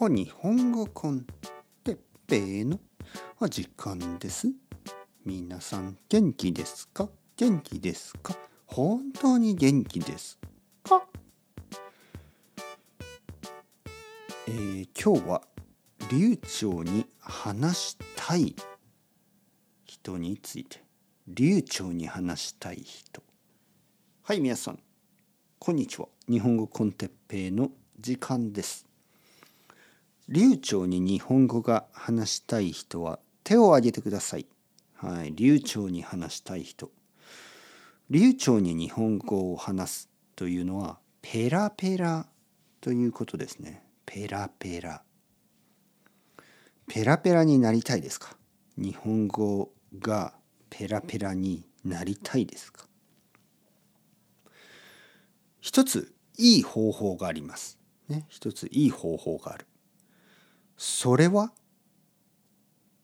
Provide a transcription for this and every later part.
お日本語コンテッペイのお時間です。皆さん元気ですか？元気ですか？本当に元気ですか？えー今日は流暢に話したい人について流暢に話したい人。はい皆さんこんにちは。日本語コンテッペイの時間です。流暢に日本語が話したい人は手を挙げてください。はい。流暢に話したい人。流暢に日本語を話すというのはペラペラということですね。ペラペラ。ペラペラになりたいですか？日本語がペラペラになりたいですか？一ついい方法があります。ね、一ついい方法がある。それは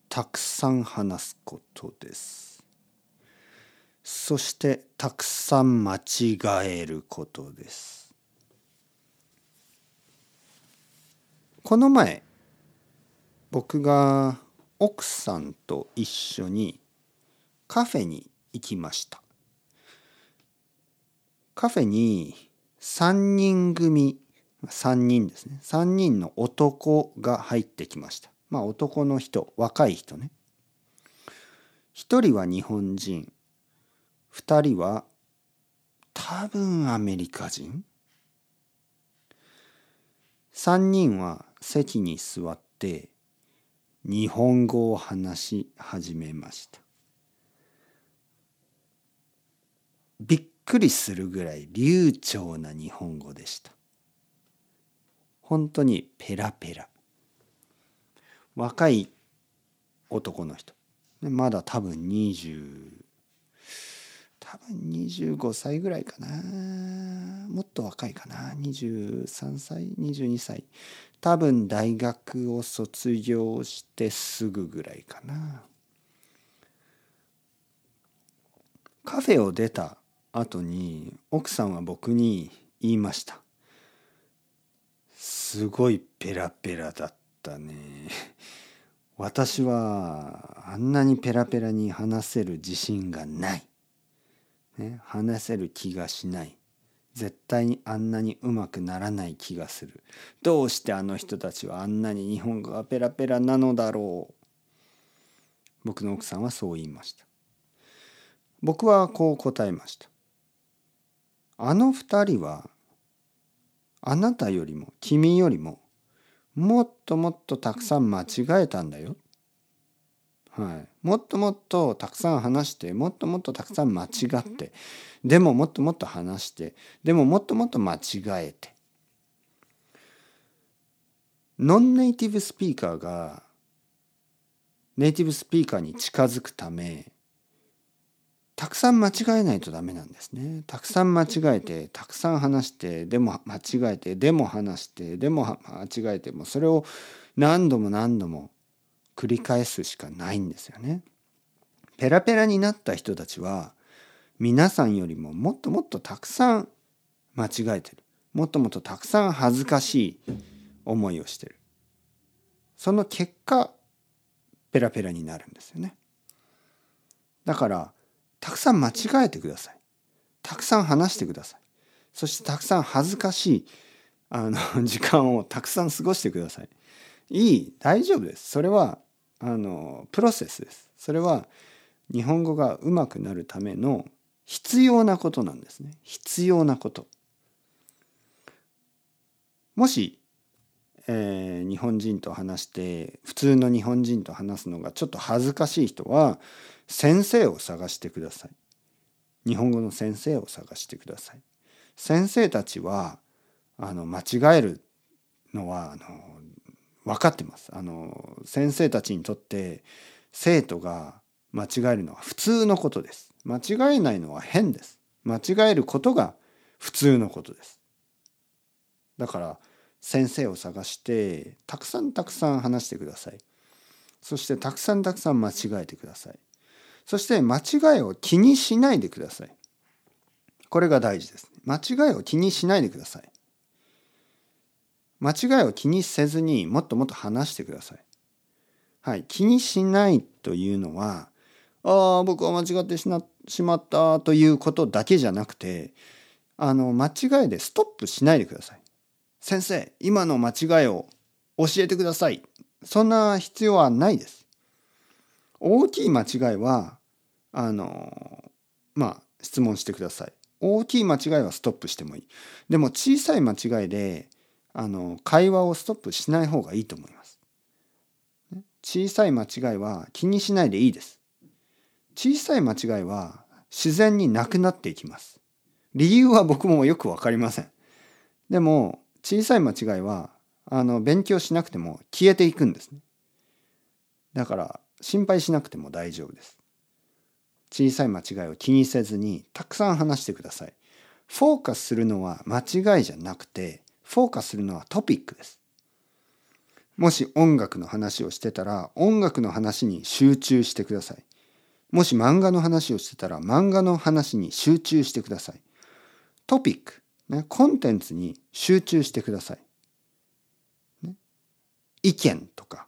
たくさん話すことです。そしてたくさん間違えることです。この前僕が奥さんと一緒にカフェに行きました。カフェに3人組3人ですね。3人の男が入ってきました。まあ男の人若い人ね。1人は日本人。2人は多分アメリカ人。3人は席に座って日本語を話し始めました。びっくりするぐらい流暢な日本語でした。本当にペラペラ。若い男の人。まだ多分20多分25歳ぐらいかな。もっと若いかな。23歳22歳。多分大学を卒業してすぐぐらいかな。カフェを出た後に奥さんは僕に言いました。すごいペラペラだったね。私はあんなにペラペラに話せる自信がない、ね、話せる気がしない。絶対にあんなにうまくならない気がする。どうしてあの人たちはあんなに日本語がペラペラなのだろう。僕の奥さんはそう言いました。僕はこう答えました。あの二人はあなたよりも君よりももっともっとたくさん間違えたんだよ。はい、もっともっとたくさん話してもっともっとたくさん間違ってでももっともっと話してでももっともっと間違えてノンネイティブスピーカーがネイティブスピーカーに近づくためたくさん間違えないとダメなんですね。たくさん間違えてたくさん話してでも間違えてでも話してでも間違えてもそれを何度も何度も繰り返すしかないんですよね。ペラペラになった人たちは皆さんよりももっともっとたくさん間違えてるもっともっとたくさん恥ずかしい思いをしてるその結果ペラペラになるんですよね。だからたくさん間違えてください。たくさん話してください。そしてたくさん恥ずかしいあの 時間をたくさん過ごしてください。いい大丈夫です。それはあのプロセスです。それは日本語がうまくなるための必要なことなんですね。必要なこと。もし、えー日本人と話して普通の日本人と話すのがちょっと恥ずかしい人は先生を探してください。日本語の先生を探してください。先生たちはあの間違えるのはあの分かってます。あの先生たちにとって生徒が間違えるのは普通のことです。間違えないのは変です。間違えることが普通のことです。だから先生を探してたくさんたくさん話してください。そしてたくさんたくさん間違えてください。そして間違いを気にしないでください。これが大事です。間違いを気にしないでください。間違いを気にせずにもっともっと話してください。はい、気にしないというのはああ僕は間違ってしまったということだけじゃなくてあの間違いでストップしないでください。先生今の間違いを教えてください。そんな必要はないです。大きい間違いはあのまあ質問してください。大きい間違いはストップしてもいい。でも小さい間違いであの会話をストップしない方がいいと思います。小さい間違いは気にしないでいいです。小さい間違いは自然になくなっていきます。理由は僕もよく分かりません。でも小さい間違いはあの勉強しなくても消えていくんですね。だから心配しなくても大丈夫です。小さい間違いを気にせずにたくさん話してください。フォーカスするのは間違いじゃなくてフォーカスするのはトピックです。もし音楽の話をしてたら音楽の話に集中してください。もし漫画の話をしてたら漫画の話に集中してください。トピック、ね、コンテンツに集中してください。ね、意見とか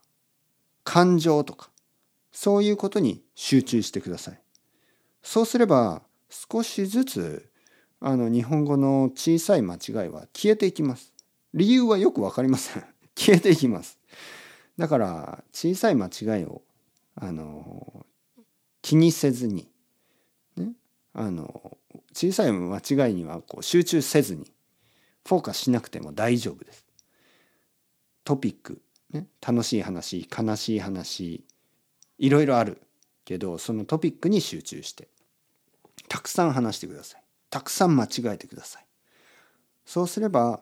感情とかそういうことに集中してください。そうすれば少しずつあの日本語の小さい間違いは消えていきます。理由はよく分かりません。消えていきます。だから小さい間違いをあの気にせずに、ね、あの小さい間違いにはこう集中せずにフォーカスしなくても大丈夫です。トピック、ね、楽しい話悲しい話いろいろあるけどそのトピックに集中してたくさん話してください。たくさん間違えてください。そうすれば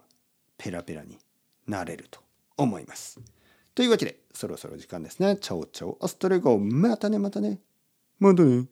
ペラペラになれると思います。というわけでそろそろ時間ですね。チャオチャオアストレゴまたねまたね。またね。